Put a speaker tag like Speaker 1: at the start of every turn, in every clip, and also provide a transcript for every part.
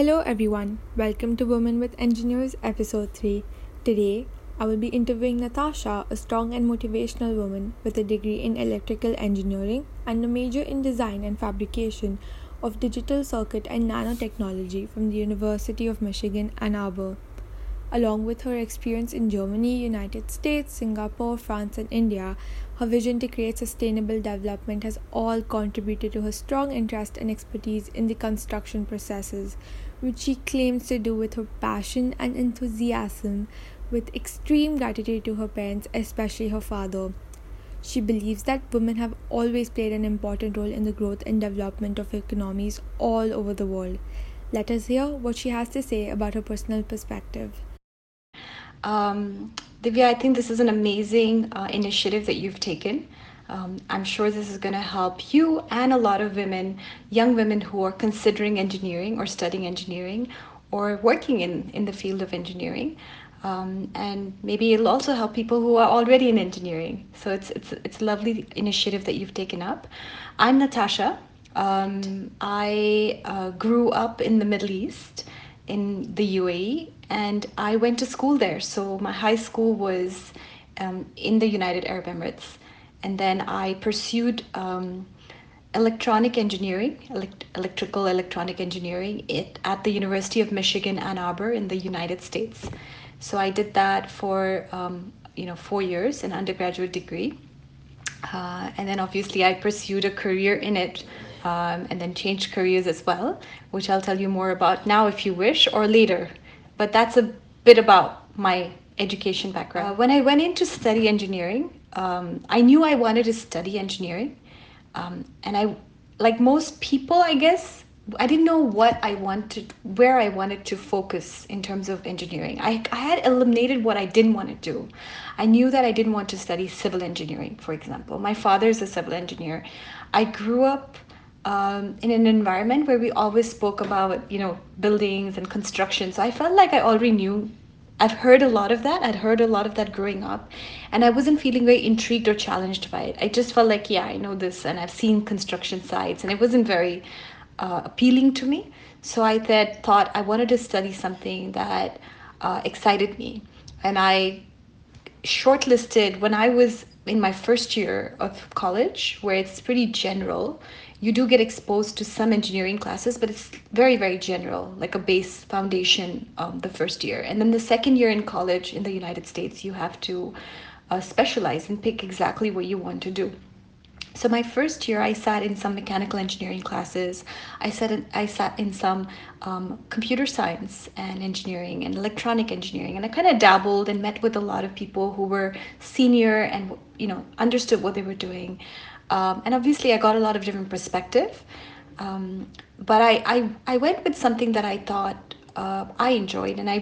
Speaker 1: Hello everyone, welcome to Women with Engineers episode 3. Today, I will be interviewing Natasha, a strong and motivational woman with a degree in electrical engineering and a major in design and fabrication of digital circuit and nanotechnology from the University of Michigan, Ann Arbor. Along with her experience in Germany, United States, Singapore, France, and India, her vision to create sustainable development has all contributed to her strong interest and expertise in the construction processes, which she claims to do with her passion and enthusiasm, with extreme gratitude to her parents, especially her father. She believes that women have always played an important role in the growth and development of economies all over the world. Let us hear what she has to say about her personal perspective.
Speaker 2: Um, Divya, I think this is an amazing uh, initiative that you've taken. Um, I'm sure this is going to help you and a lot of women, young women who are considering engineering or studying engineering or working in, in the field of engineering. Um, and maybe it'll also help people who are already in engineering. So it's, it's, it's a lovely initiative that you've taken up. I'm Natasha. Um, I uh, grew up in the Middle East in the UAE and I went to school there. So my high school was um, in the United Arab Emirates, and then I pursued um, electronic engineering, elect- electrical electronic engineering, it, at the University of Michigan Ann Arbor in the United States. So I did that for um, you know four years, an undergraduate degree, uh, and then obviously I pursued a career in it. Um, and then changed careers as well, which I'll tell you more about now if you wish, or later but that's a bit about my education background. Uh, when I went in to study engineering, um, I knew I wanted to study engineering. Um, and I, like most people, I guess, I didn't know what I wanted, where I wanted to focus in terms of engineering. I, I had eliminated what I didn't want to do. I knew that I didn't want to study civil engineering, for example. My father is a civil engineer. I grew up um, in an environment where we always spoke about you know buildings and construction so i felt like i already knew i've heard a lot of that. I'd heard a lot of that growing up and i wasn't feeling very intrigued or challenged by it. I just felt like yeah i know this and i've seen construction sites and it wasn't very uh, appealing to me. So i th- thought i wanted to study something that uh, excited me. And i shortlisted when i was in my first year of college where it's pretty general you do get exposed to some engineering classes, but it's very, very general, like a base foundation um, the first year. And then the second year in college in the United States, you have to uh, specialize and pick exactly what you want to do. So my first year, I sat in some mechanical engineering classes. I sat in, I sat in some um, computer science and engineering and electronic engineering, and I kind of dabbled and met with a lot of people who were senior and you know understood what they were doing. Um, and obviously, I got a lot of different perspective. Um, but I, I, I went with something that I thought uh, I enjoyed, and I,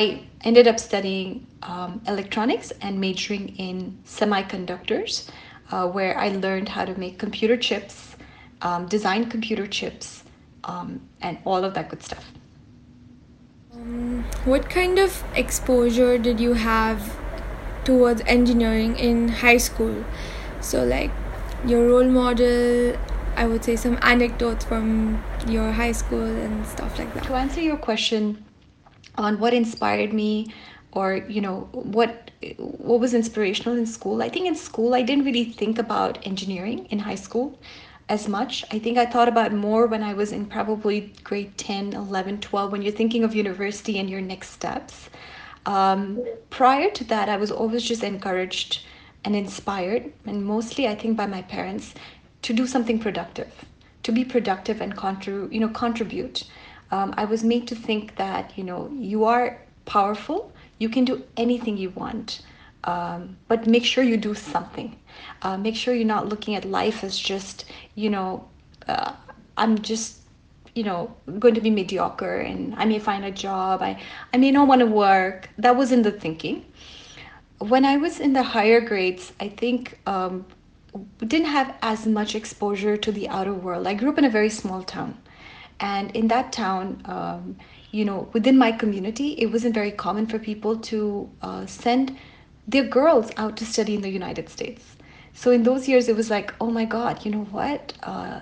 Speaker 2: I ended up studying um, electronics and majoring in semiconductors, uh, where I learned how to make computer chips, um, design computer chips, um, and all of that good stuff.
Speaker 1: Um, what kind of exposure did you have towards engineering in high school? So, like your role model, I would say some anecdotes from your high school and stuff like that.
Speaker 2: To answer your question on what inspired me or you know what what was inspirational in school i think in school i didn't really think about engineering in high school as much i think i thought about more when i was in probably grade 10 11 12 when you're thinking of university and your next steps um, prior to that i was always just encouraged and inspired, and mostly I think by my parents, to do something productive, to be productive and contribute, you know, contribute. Um, I was made to think that you know you are powerful, you can do anything you want, um, but make sure you do something. Uh, make sure you're not looking at life as just you know, uh, I'm just you know going to be mediocre and I may find a job. I I may not want to work. That wasn't the thinking when I was in the higher grades, I think um, didn't have as much exposure to the outer world. I grew up in a very small town, and in that town, um, you know, within my community, it wasn't very common for people to uh, send their girls out to study in the United States. So in those years, it was like, oh my God, you know what? Uh,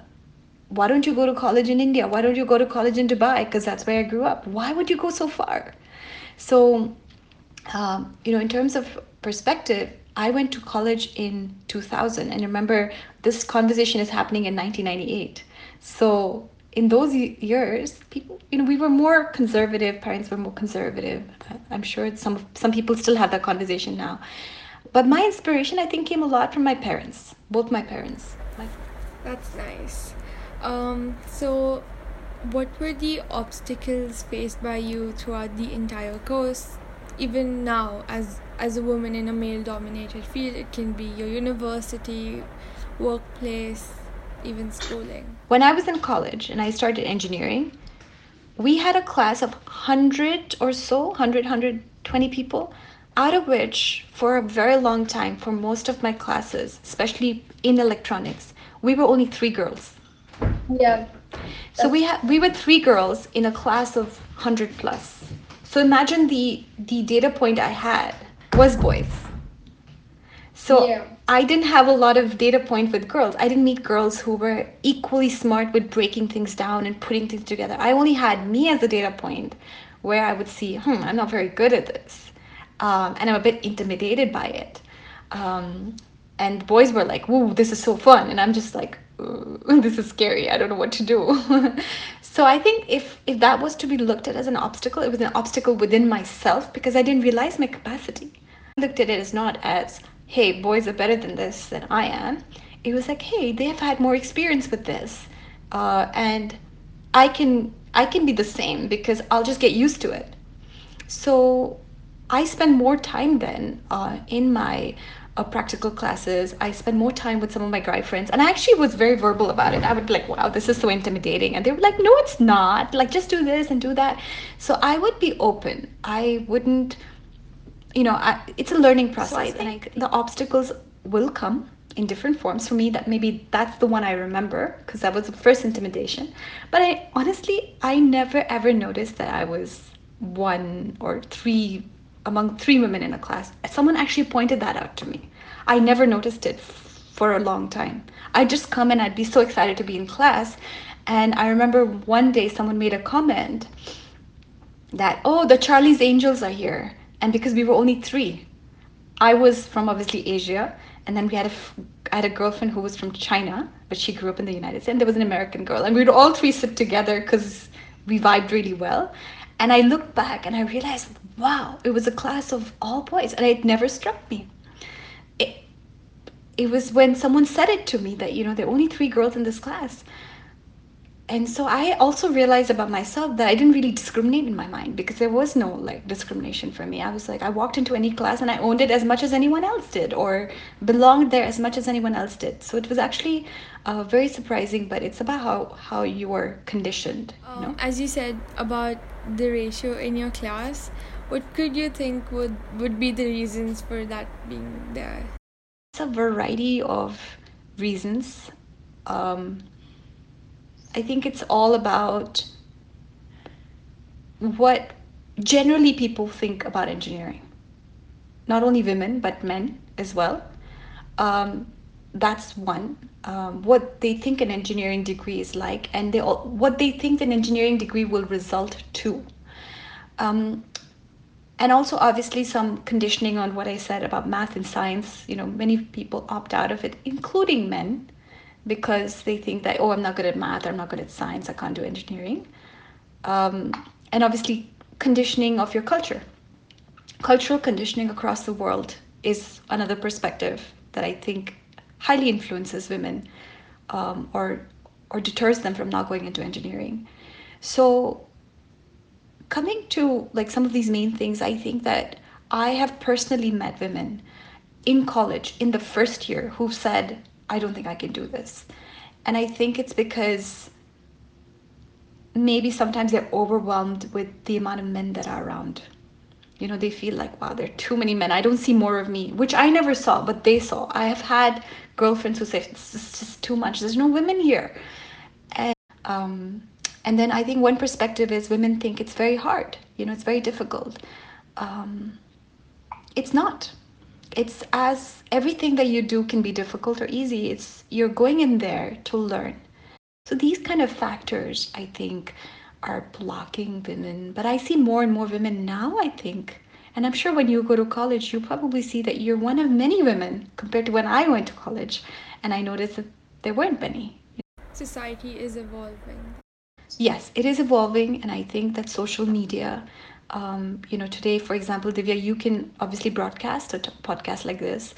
Speaker 2: why don't you go to college in India? Why don't you go to college in Dubai? Because that's where I grew up. Why would you go so far? So, um, you know, in terms of perspective, I went to college in 2000. And remember, this conversation is happening in 1998. So, in those years, people, you know, we were more conservative. Parents were more conservative. I'm sure some some people still have that conversation now. But my inspiration, I think, came a lot from my parents, both my parents. My...
Speaker 1: That's nice. Um, so, what were the obstacles faced by you throughout the entire course? Even now, as as a woman in a male-dominated field, it can be your university, workplace, even schooling.
Speaker 2: When I was in college and I started engineering, we had a class of 100 or so, 100, 120 people, out of which, for a very long time, for most of my classes, especially in electronics, we were only three girls.
Speaker 1: Yeah.
Speaker 2: So we had we were three girls in a class of 100 plus. So imagine the the data point I had was boys. So yeah. I didn't have a lot of data point with girls. I didn't meet girls who were equally smart with breaking things down and putting things together. I only had me as a data point where I would see, hmm, I'm not very good at this. Um, and I'm a bit intimidated by it. Um, and boys were like, "Whoa, this is so fun," and I'm just like, "This is scary. I don't know what to do." so I think if if that was to be looked at as an obstacle, it was an obstacle within myself because I didn't realize my capacity. I looked at it as not as, "Hey, boys are better than this than I am." It was like, "Hey, they have had more experience with this, uh, and I can I can be the same because I'll just get used to it." So I spend more time then uh, in my uh, practical classes. I spend more time with some of my guy friends, and I actually was very verbal about it. I would be like, "Wow, this is so intimidating," and they were like, "No, it's not. Like, just do this and do that." So I would be open. I wouldn't, you know, I, it's a learning process, so and I, the obstacles will come in different forms for me that maybe that's the one i remember because that was the first intimidation but i honestly i never ever noticed that i was one or three among three women in a class. Someone actually pointed that out to me. I never noticed it for a long time. I'd just come and I'd be so excited to be in class. And I remember one day someone made a comment that, oh, the Charlie's Angels are here. And because we were only three, I was from obviously Asia. And then we had a, I had a girlfriend who was from China, but she grew up in the United States. And there was an American girl. And we would all three sit together because we vibed really well. And I looked back and I realized, wow, it was a class of all boys. And it never struck me. It, it was when someone said it to me that, you know, there are only three girls in this class. And so I also realized about myself that I didn't really discriminate in my mind because there was no like discrimination for me. I was like, I walked into any class and I owned it as much as anyone else did or belonged there as much as anyone else did. So it was actually uh, very surprising, but it's about how, how you were conditioned. You know?
Speaker 1: Um, as you said about the ratio in your class, what could you think would, would be the reasons for that being there?
Speaker 2: It's a variety of reasons. Um, I think it's all about what generally people think about engineering. Not only women, but men as well. Um, that's one. Um, what they think an engineering degree is like, and they all, what they think an engineering degree will result to. Um, and also obviously some conditioning on what I said about math and science. You know, many people opt out of it, including men, because they think that oh, I'm not good at math, I'm not good at science, I can't do engineering. Um, and obviously conditioning of your culture. Cultural conditioning across the world is another perspective that I think highly influences women um, or or deters them from not going into engineering. So coming to like some of these main things, I think that I have personally met women in college in the first year who've said, I don't think I can do this. And I think it's because maybe sometimes they're overwhelmed with the amount of men that are around. You know, they feel like, wow, there are too many men. I don't see more of me, which I never saw, but they saw. I have had girlfriends who say, is just too much. There's no women here. And, um, and then I think one perspective is women think it's very hard. You know, it's very difficult. Um, it's not. It's as everything that you do can be difficult or easy. It's you're going in there to learn. So these kind of factors, I think, are blocking women. But I see more and more women now, I think. And I'm sure when you go to college, you probably see that you're one of many women compared to when I went to college. And I noticed that there weren't many.
Speaker 1: Society is evolving.
Speaker 2: Yes, it is evolving. And I think that social media, um, you know, today, for example, Divya, you can obviously broadcast a t- podcast like this.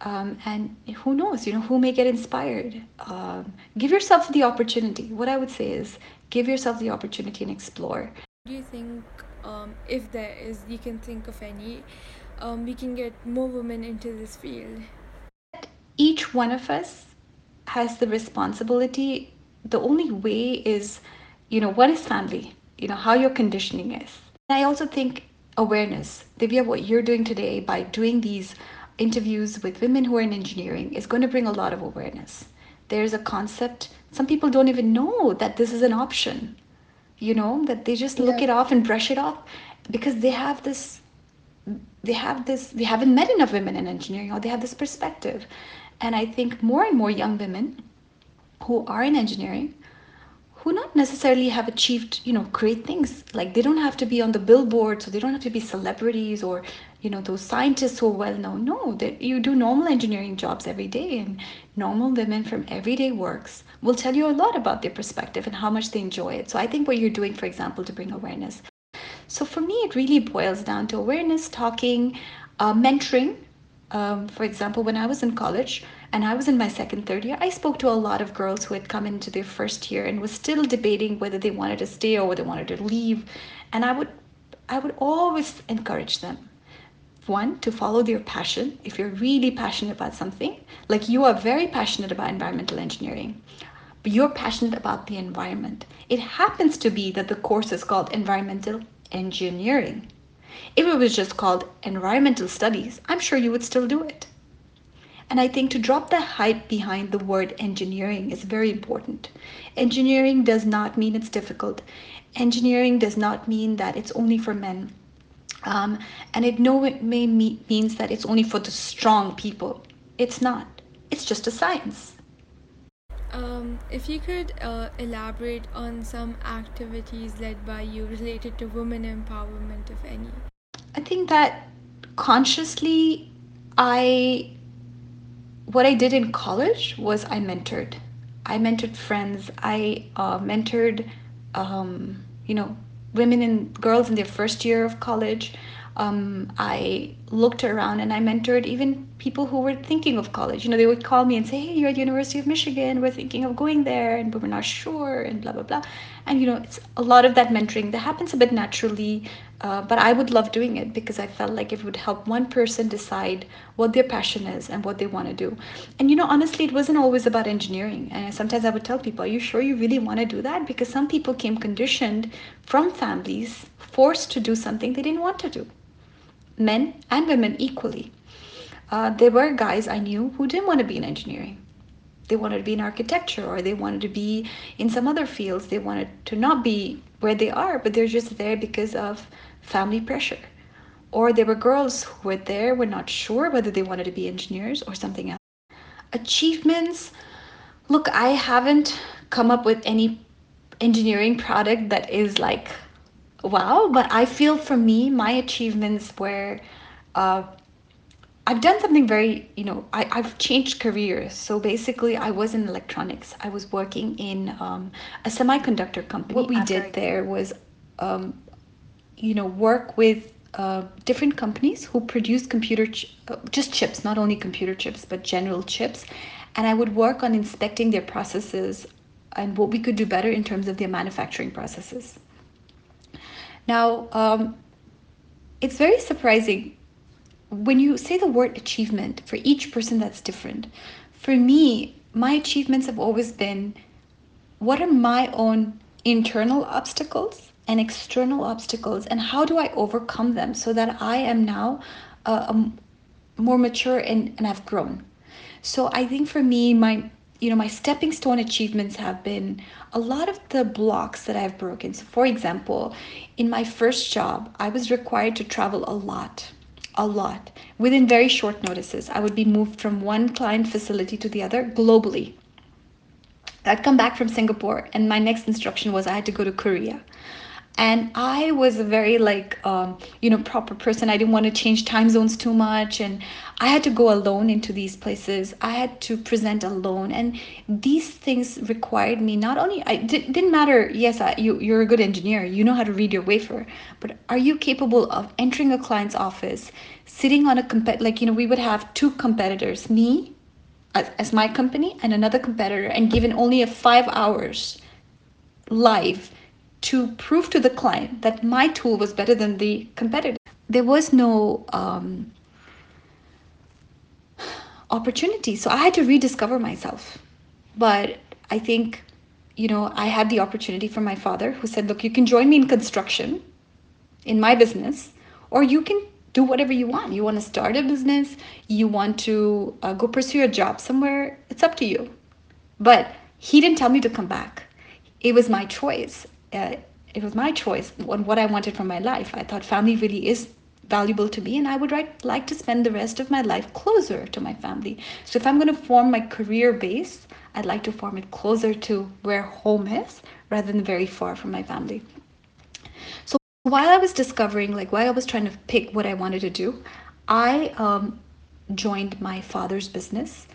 Speaker 2: Um, and who knows, you know, who may get inspired. Um, give yourself the opportunity. What I would say is give yourself the opportunity and explore.
Speaker 1: Do you think, um, if there is, you can think of any, um, we can get more women into this field?
Speaker 2: Each one of us has the responsibility. The only way is, you know, what is family, you know, how your conditioning is. And I also think awareness. Divya, what you're doing today by doing these interviews with women who are in engineering is going to bring a lot of awareness. There's a concept, some people don't even know that this is an option, you know, that they just look
Speaker 1: Yeah.
Speaker 2: it off and brush it off because they have this they have this they haven't met enough women in engineering or they have this perspective and i think more and more young women who are in engineering who not necessarily have achieved you know great things. Like they don't have to be on the billboard so they don't have to be celebrities or you know those scientists who are well known. No that you do normal engineering jobs every day and normal women from everyday works will tell you a lot about their perspective and how much they enjoy it. So i think what you're doing for example to bring awareness. So for me, it really boils down to awareness, talking, uh, mentoring. Um, for example, when I was in college and I was in my second, third year, I spoke to a lot of girls who had come into their first year and was still debating whether they wanted to stay or whether they wanted to leave. And I would, I would always encourage them. One, to follow their passion. If you're really passionate about something, like you are very passionate about environmental engineering, but you're passionate about the environment. It happens to be that the course is called environmental engineering. If it was just called environmental studies, I'm sure you would still do it. And I think to drop the hype behind the word engineering is very important. Engineering does not mean it's difficult. Engineering does not mean that it's only for men. Um, and it no it may me- means that it's only for the strong people. It's not. It's just a science.
Speaker 1: Um, if you could uh, elaborate on some activities led by you related to women empowerment, if any.
Speaker 2: I think that consciously, I what I did in college was I mentored. I mentored friends. I uh, mentored, um, you know, women and girls in their first year of college. Um, I looked around and I mentored even people who were thinking of college. You know, they would call me and say, "Hey, you're at University of Michigan. We're thinking of going there, and but we're not sure." And blah blah blah. And you know, it's a lot of that mentoring that happens a bit naturally. Uh, but I would love doing it because I felt like it would help one person decide what their passion is and what they want to do. And you know, honestly, it wasn't always about engineering. And sometimes I would tell people, "Are you sure you really want to do that?" Because some people came conditioned from families, forced to do something they didn't want to do men and women equally. Uh, there were guys I knew who didn't want to be in engineering. They wanted to be in architecture or they wanted to be in some other fields. They wanted to not be where they are, but they're just there because of family pressure. Or there were girls who were there, were not sure whether they wanted to be engineers or something else. Achievements look, I haven't come up with any engineering product that is like wow but i feel for me my achievements were uh, i've done something very you know I, i've changed careers. So basically i was in electronics. I was working in um, a semiconductor company. What we
Speaker 1: After
Speaker 2: did there was um, you know work with uh, different companies who produce computer ch- uh, just chips not only computer chips but general chips. And i would work on inspecting their processes and what we could do better in terms of their manufacturing processes. Now um, it's very surprising when you say the word achievement for each person that's different for me my achievements have always been what are my own internal obstacles and external obstacles and how do i overcome them so that i am now uh, um, more mature and, and I've grown. So i think for me my you know my stepping stone achievements have been a lot of the blocks that i've broken. So for example in my first job i was required to travel a lot a lot. Within very short notices i would be moved from one client facility to the other globally. I'd come back from Singapore, and my next instruction was I had to go to Korea and i was a very like um, you know proper person. I didn't want to change time zones too much. And i had to go alone into these places. I had to present alone. And these things required me not only i did, didn't matter yes I, you, you're a good engineer. You know how to read your wafer. But are you capable of entering a client's office sitting on a compet like you know we would have two competitors me as, as my company and another competitor and given only a five hours live to prove to the client that my tool was better than the competitor. There was no um, opportunity. So I had to rediscover myself. But I think, you know, I had the opportunity from my father who said, look, you can join me in construction in my business, or you can do whatever you want. You want to start a business, you want to uh, go pursue a job somewhere, it's up to you. But he didn't tell me to come back. It was my choice uh, it was my choice on what I wanted from my life. I thought family really is valuable to me and I would right, like to spend the rest of my life closer to my family. So if I'm going to form my career base, I'd like to form it closer to where home is rather than very far from my family. So while I was discovering, like while I was trying to pick what I wanted to do, I um, joined my father's business.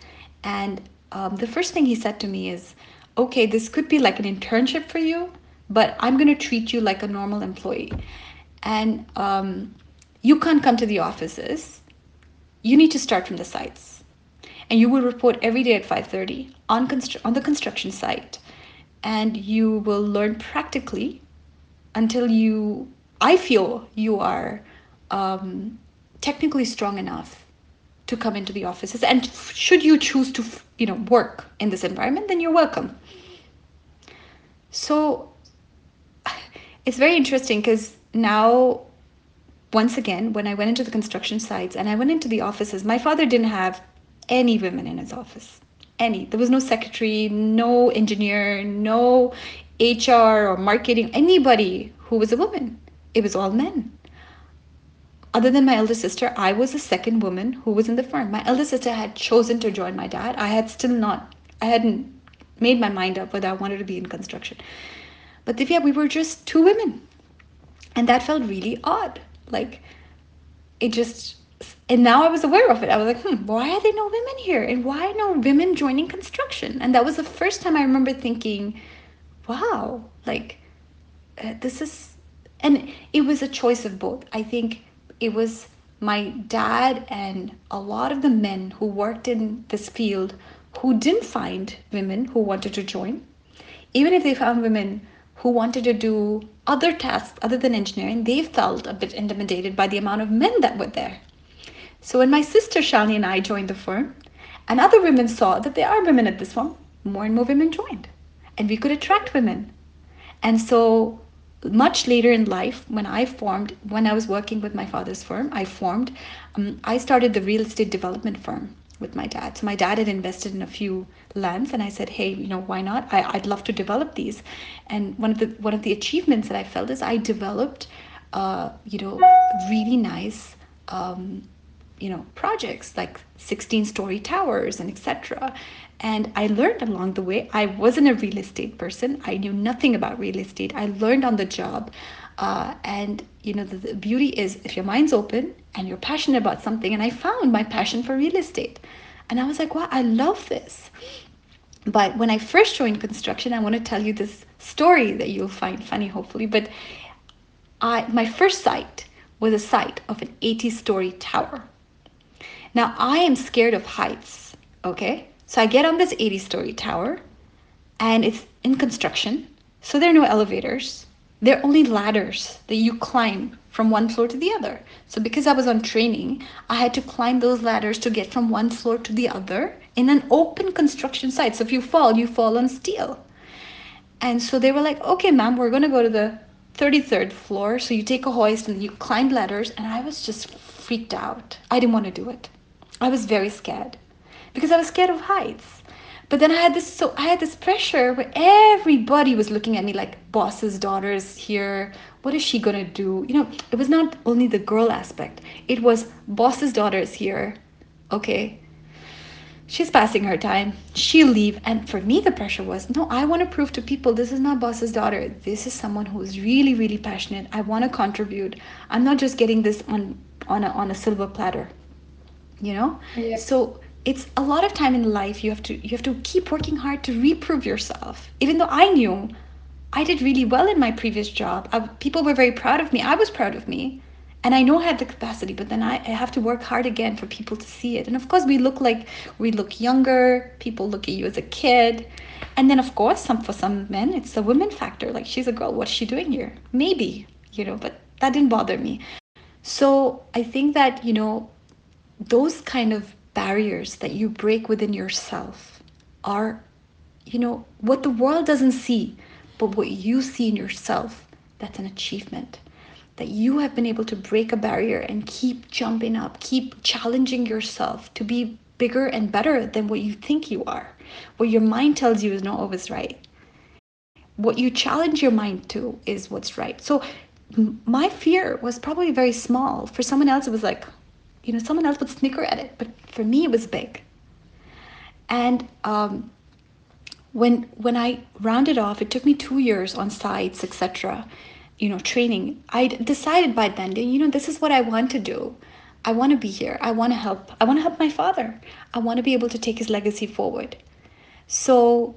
Speaker 2: And um, the first thing he said to me is, okay, this could be like an internship for you but I'm going to treat you like a normal employee. And um, you can't come to the offices. You need to start from the sites. And you will report every day at 5:30 on on the construction site. And you will learn practically until you I feel you are um, technically strong enough to come into the offices. And should you choose to, you know, work in this environment, then you're welcome. So it's very interesting because now once again when i went into the construction sites and i went into the offices my father didn't have any women in his office. Any. There was no secretary no engineer no hr or marketing anybody who was a woman. It was all men. Other than my elder sister i was the second woman who was in the firm. My elder sister had chosen to join my dad. I had still not i hadn't made my mind up whether i wanted to be in construction but Divya, we were just two women. And that felt really odd. Like, it just, and now I was aware of it. I was like, hmm, why are there no women here? And why no women joining construction? And that was the first time I remember thinking, wow, like, uh, this is, and it was a choice of both. I think it was my dad and a lot of the men who worked in this field who didn't find women who wanted to join. Even if they found women who wanted to do other tasks other than engineering, they felt a bit intimidated by the amount of men that were there. So when my sister Shalini and I joined the firm, and other women saw that there are women at this firm, more and more women joined. And we could attract women. And so much later in life, when I formed, when I was working with my father's firm, I formed, um, I started the real estate development firm with my dad. So my dad had invested in a few lands, and I said, "Hey, you know, why not? I, I'd love to develop these." And one of the one of the achievements that I felt is I developed, uh, you know, really nice, um, you know, projects like 16 story towers and etc. And I learned along the way. I wasn't a real estate person. I knew nothing about real estate. I learned on the job. Uh, and you know the, the, beauty is if your mind's open and you're passionate about something and i found my passion for real estate. And i was like wow i love this. But when i first joined construction i want to tell you this story that you'll find funny hopefully but I, my first site was a site of an 80 story tower. Now i am scared of heights okay? So i get on this 80 story tower and it's in construction so there are no elevators. They're only ladders that you climb from one floor to the other. So because I was on training, I had to climb those ladders to get from one floor to the other in an open construction site. So if you fall, you fall on steel. And so they were like, okay, ma'am, we're going to go to the 33rd floor. So you take a hoist and you climb ladders. And I was just freaked out. I didn't want to do it. I was very scared because I was scared of heights. But then I had this so I had this pressure where everybody was looking at me like boss's daughter's here. What is she gonna do? You know, it was not only the girl aspect. It was boss's daughter's here. Okay. she's passing her time. She'll leave. And for me, the pressure was no, I want to prove to people this is not boss's daughter. This is someone who is really, really passionate. I want to contribute. I'm not just getting this on on a, on a silver platter. You know?
Speaker 1: Yeah.
Speaker 2: So it's a lot of time in life you have to you have to keep working hard to reprove yourself. Even though I knew I did really well in my previous job. I, people were very proud of me. I was proud of me. And i know i have the capacity but then I, I, have to work hard again for people to see it. And of course we look like we look younger. People look at you as a kid. And then of course some for some men it's the women factor. Like she's a girl. What's she doing here? Maybe you know but that didn't bother me. So i think that you know those kind of barriers that you break within yourself are you know what the world doesn't see but what you see in yourself that's an achievement that you have been able to break a barrier and keep jumping up, keep challenging yourself to be bigger and better than what you think you are, what your mind tells you is not always right. What you challenge your mind to is what's right. So, my fear was probably very small. For someone else, it was like, you know, someone else would snicker at it, but for me, it was big. And um, when when I rounded off, it took me two years on sites, etc you know training. I decided by then you know this is what i want to do. I want to be here. I want to help. I want to help my father. I want to be able to take his legacy forward. So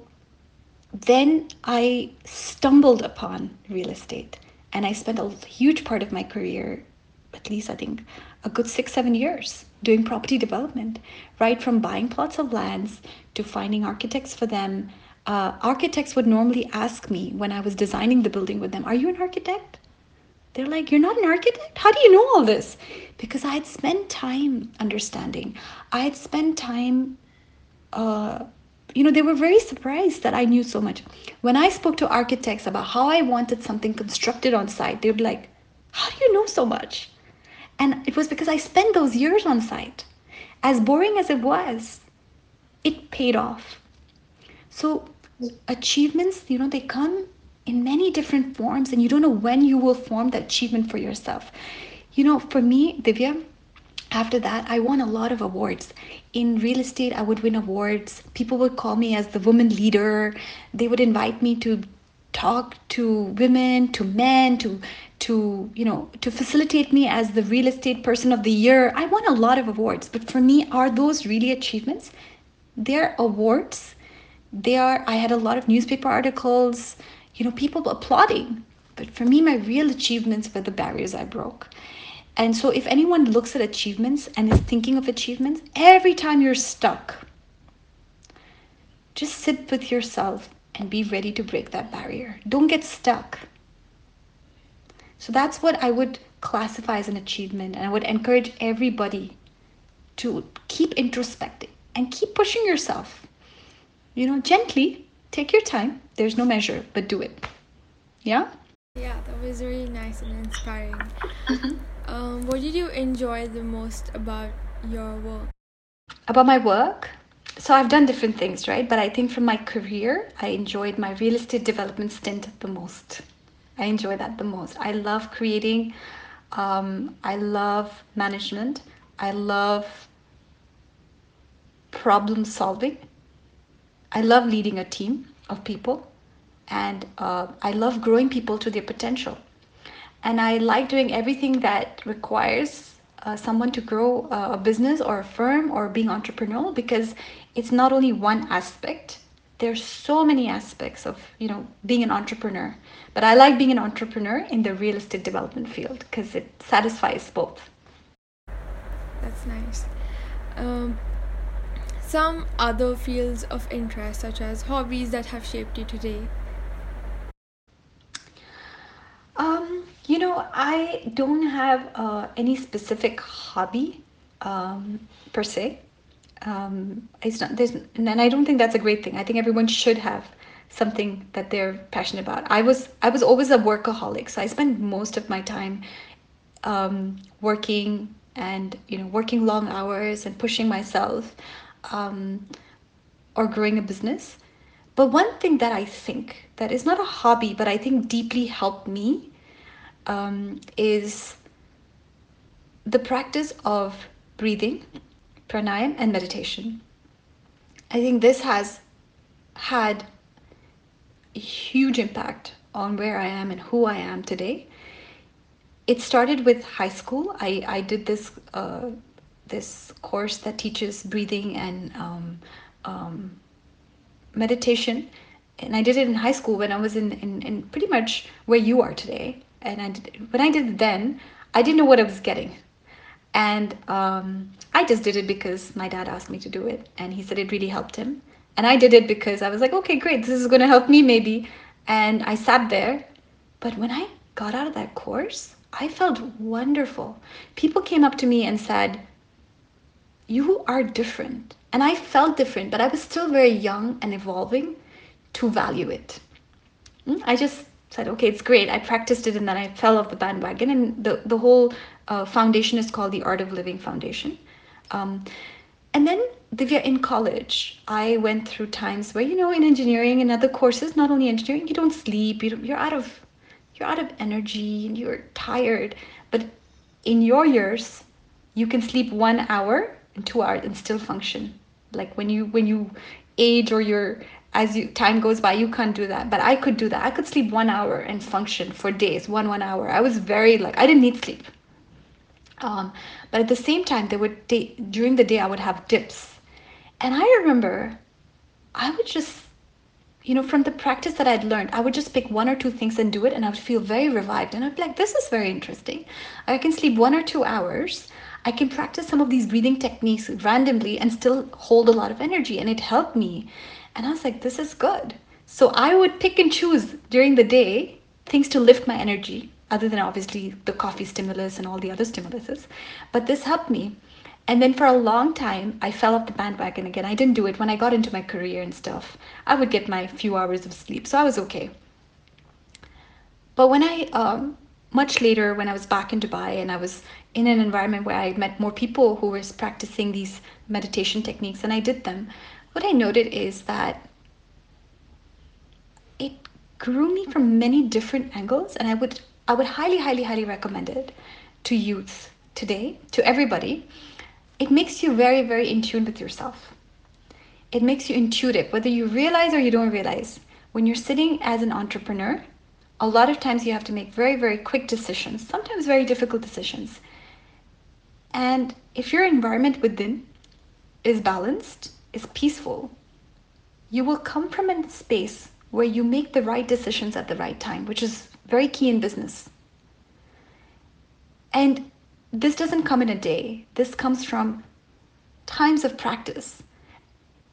Speaker 2: then i stumbled upon real estate and i spent a huge part of my career at least i think a good six seven years doing property development right from buying plots of lands to finding architects for them uh, architects would normally ask me when I was designing the building with them, Are you an architect? They're like, You're not an architect? How do you know all this? Because I had spent time understanding. I had spent time, uh, you know, they were very surprised that I knew so much. When I spoke to architects about how I wanted something constructed on site, they'd be like, How do you know so much? And it was because I spent those years on site. As boring as it was, it paid off so achievements, you know, they come in many different forms, and you don't know when you will form the achievement for yourself. You know, for me, Divya, after that, I won a lot of awards. In real estate, I would win awards. People would call me as the woman leader. They would invite me to talk to women, to men, to to you know to facilitate me as the real estate person of the year. I won a lot of awards, but for me, are those really achievements? They're awards they are i had a lot of newspaper articles you know people applauding. But for me my real achievements were the barriers i broke. And so if anyone looks at achievements and is thinking of achievements every time you're stuck just sit with yourself and be ready to break that barrier. Don't get stuck. So that's what i would classify as an achievement and i would encourage everybody to keep introspecting and keep pushing yourself you know, gently take your time. There's no measure, but do it. Yeah?
Speaker 1: Yeah, that was really nice and inspiring. Mm-hmm. Um, what did you enjoy the most about your work?
Speaker 2: About my work? So I've done different things, right? But I think from my career, I enjoyed my real estate development stint the most. I enjoy that the most. I love creating. Um, I love management. I love problem solving. I love leading a team of people and uh, I love growing people to their potential. And I like doing everything that requires uh, someone to grow a business or a firm or being entrepreneurial because it's not only one aspect. There's so many aspects of you know being an entrepreneur, but I like being an entrepreneur in the real estate development field because it satisfies both.
Speaker 1: That's nice. Um, some other fields of interest, such as hobbies that have shaped you today?
Speaker 2: Um, you know, I don't have uh, any specific hobby um, per se. Um, it's not there's, and I don't think that's a great thing. I think everyone should have something that they're passionate about. I was I was always a workaholic, so I spent most of my time um, working and you know working long hours and pushing myself um, or growing a business. But one thing that I think that is not a hobby, but I think deeply helped me um, is the practice of breathing, pranayam, and meditation. I think this has had a huge impact on where I am and who I am today. It started with high school. I, I did this uh, this course that teaches breathing and um, um, meditation, and I did it in high school when I was in, in, in pretty much where you are today. And I did, when I did it then, I didn't know what I was getting and um, I just did it because my dad asked me to do it, and he said it really helped him. And I did it because I was like, okay, great, this is going to help me maybe. And I sat there. But when I got out of that course, I felt wonderful. People came up to me and said, You are different. And I felt different, but I was still very young and evolving to value it. Hmm? I just said, okay, it's great. I practiced it and then I fell off the bandwagon. And the, the whole uh, foundation is called the Art of Living Foundation. Um, and then Divya, in college, I went through times where, you know, in engineering and other courses, not only engineering, you don't sleep, you don't, you're out of you're out of energy and you're tired. But in your years, you can sleep one hour and art and still function. Like when you when you age or you're as you time goes by you can't do that. But i could do that. I could sleep one hour and function for days one one hour. I was very like i didn't need sleep. Um, but at the same time there would day, during the day i would have dips. And i remember i would just you know from the practice that i'd learned i would just pick one or two things and do it and i would feel very revived. And i'd be like this is very interesting. I can sleep one or two hours i can practice some of these breathing techniques randomly and still hold a lot of energy and it helped me and I was like, this is good. So I would pick and choose during the day things to lift my energy, other than obviously the coffee stimulus and all the other stimuluses. But this helped me. And then for a long time, I fell off the bandwagon again. I didn't do it when I got into my career and stuff. I would get my few hours of sleep, so I was okay. But when I, um, much later, when I was back in Dubai and I was in an environment where I met more people who were practicing these meditation techniques and I did them, what I noted is that it grew me from many different angles, and I would I would highly, highly, highly recommend it to youth today, to everybody. It makes you very, very in tune with yourself. It makes you intuitive, whether you realize or you don't realize. When you're sitting as an entrepreneur, a lot of times you have to make very, very quick decisions, sometimes very difficult decisions. And if your environment within is balanced, is peaceful, you will come from a space where you make the right decisions at the right time, which is very key in business. And this doesn't come in a day, this comes from times of practice.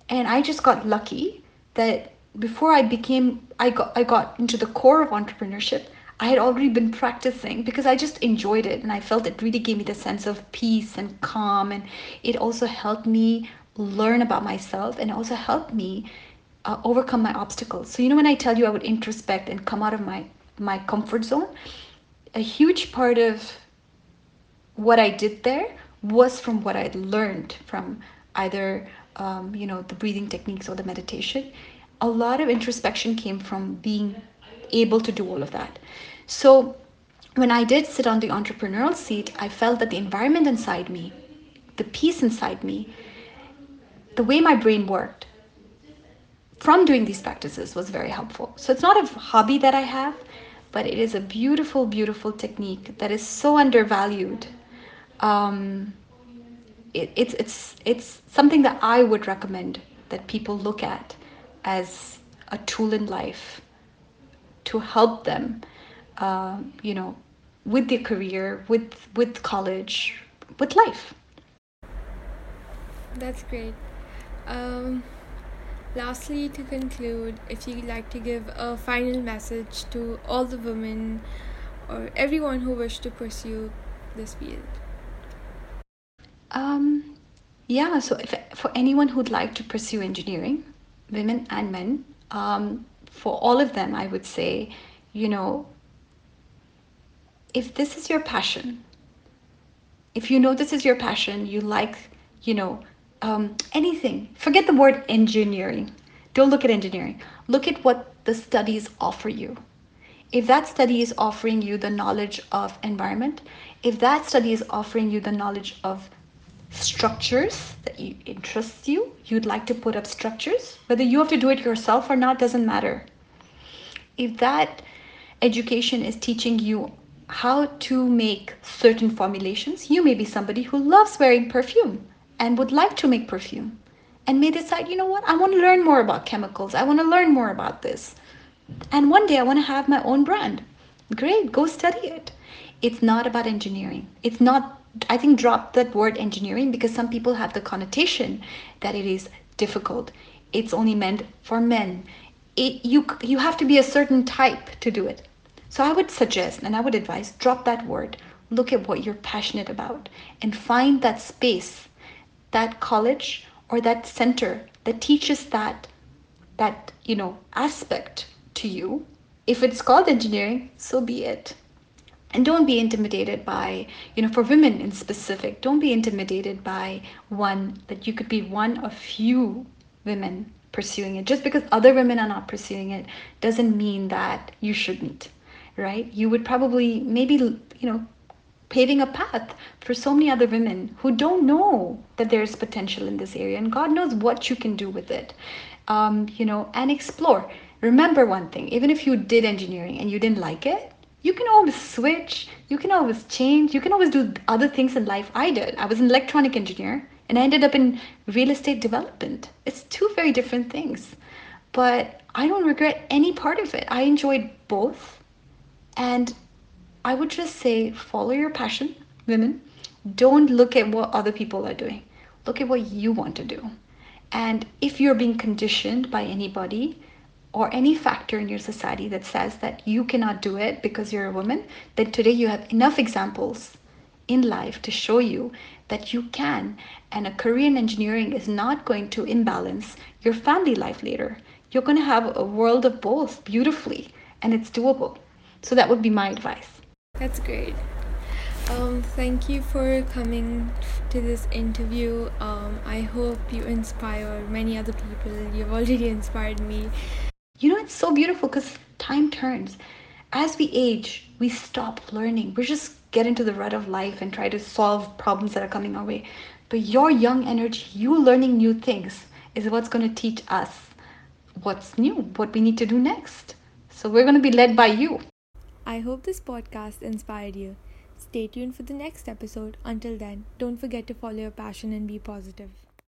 Speaker 2: And I just got lucky that before I became, I got, I got into the core of entrepreneurship, I had already been practicing because I just enjoyed it and I felt it really gave me the sense of peace and calm. And it also helped me learn about myself and also helped me uh, overcome my obstacles. So you know when I tell you I would introspect and come out of my my comfort zone, a huge part of what I did there was from what I'd learned from either um, you know the breathing techniques or the meditation. A lot of introspection came from being able to do all of that. So when I did sit on the entrepreneurial seat, I felt that the environment inside me, the peace inside me, the way my brain worked from doing these practices was very helpful. So it's not a hobby that I have, but it is a beautiful, beautiful technique that is so undervalued. Um, it, it's it's it's something that I would recommend that people look at as a tool in life to help them, uh, you know, with their career, with with college, with life.
Speaker 1: That's great. Um, lastly, to conclude, if you'd like to give a final message to all the women or everyone who wish to pursue this field.
Speaker 2: Um, yeah, so if, for anyone who'd like to pursue engineering, women and men, um, for all of them, I would say, you know, if this is your passion, if you know this is your passion, you like, you know, um, anything. Forget the word engineering. Don't look at engineering. Look at what the studies offer you. If that study is offering you the knowledge of environment, if that study is offering you the knowledge of structures that you, interest you, you'd like to put up structures. Whether you have to do it yourself or not doesn't matter. If that education is teaching you how to make certain formulations, you may be somebody who loves wearing perfume and would like to make perfume and may decide, you know what, I want to learn more about chemicals. I want to learn more about this. And one day I want to have my own brand. Great, go study it. It's not about engineering. It's not I think drop that word engineering because some people have the connotation that it is difficult. It's only meant for men. It, you you have to be a certain type to do it. So I would suggest and I would advise drop that word. Look at what you're passionate about and find that space, that college or that center that teaches that that you know aspect to you. If it's called engineering, so be it and don't be intimidated by you know for women in specific don't be intimidated by one that you could be one of few women pursuing it just because other women are not pursuing it doesn't mean that you shouldn't right? You would probably maybe you know paving a path for so many other women who don't know that there's potential in this area and god knows what you can do with it. Um, you know and explore. Remember one thing even if you did engineering and you didn't like it you can always switch you can always change you can always do other things in life. I did. I was an electronic engineer and i ended up in real estate development. It's two very different things. But i don't regret any part of it. I enjoyed both and i would just say follow your passion women mm-hmm. don't look at what other people are doing look at what you want to do and if you're being conditioned by anybody or any factor in your society that says that you cannot do it because you're a woman, then today you have enough examples in life to show you that you can. And a career in engineering is not going to imbalance your family life later. You're going to have a world of both beautifully, and it's doable. So that would be my advice.
Speaker 1: That's great. Um, thank you for coming to this interview. Um, I hope you inspire many other people. You've already inspired me.
Speaker 2: You know, it's so beautiful because time turns. As we age, we stop learning. We just get into the rut of life and try to solve problems that are coming our way. But your young energy, you learning new things, is what's going to teach us what's new, what we need to do next. So we're going to be led by you.
Speaker 1: I hope this podcast inspired you. Stay tuned for the next episode. Until then, don't forget to follow your passion and be positive.